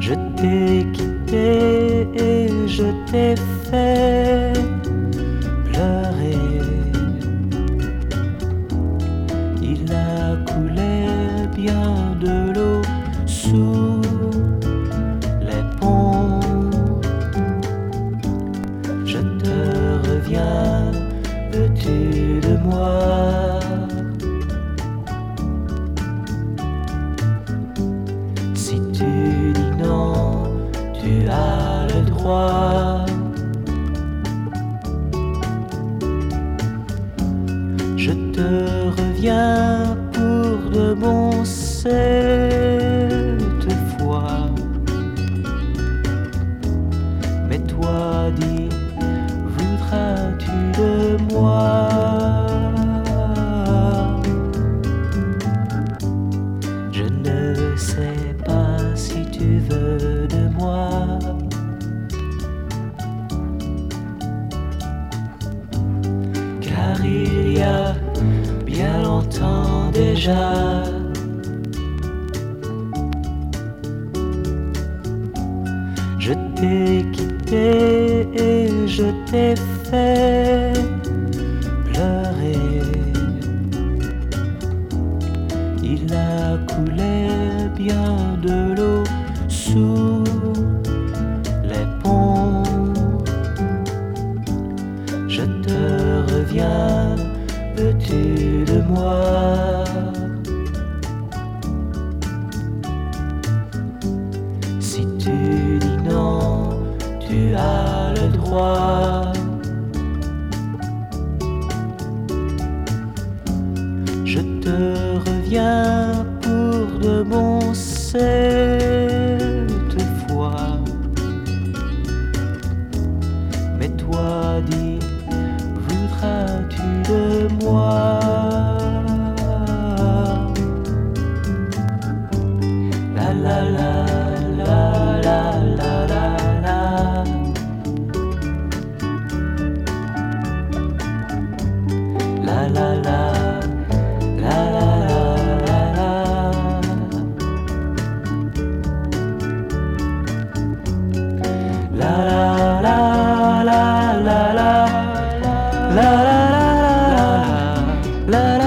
Je t'ai quitté et je t'ai fait pleurer. Il a coulé bien de l'eau tu as le droit. Je te reviens pour de bon cette fois. Mais toi, dis, voudras-tu de moi? Il y a bien longtemps déjà. Je t'ai quitté et je t'ai fait pleurer. Il a coulé bien de l'eau tu as le droit. Je te reviens pour de bon cette fois. Mais toi, dis, voudras-tu de moi? la la la blood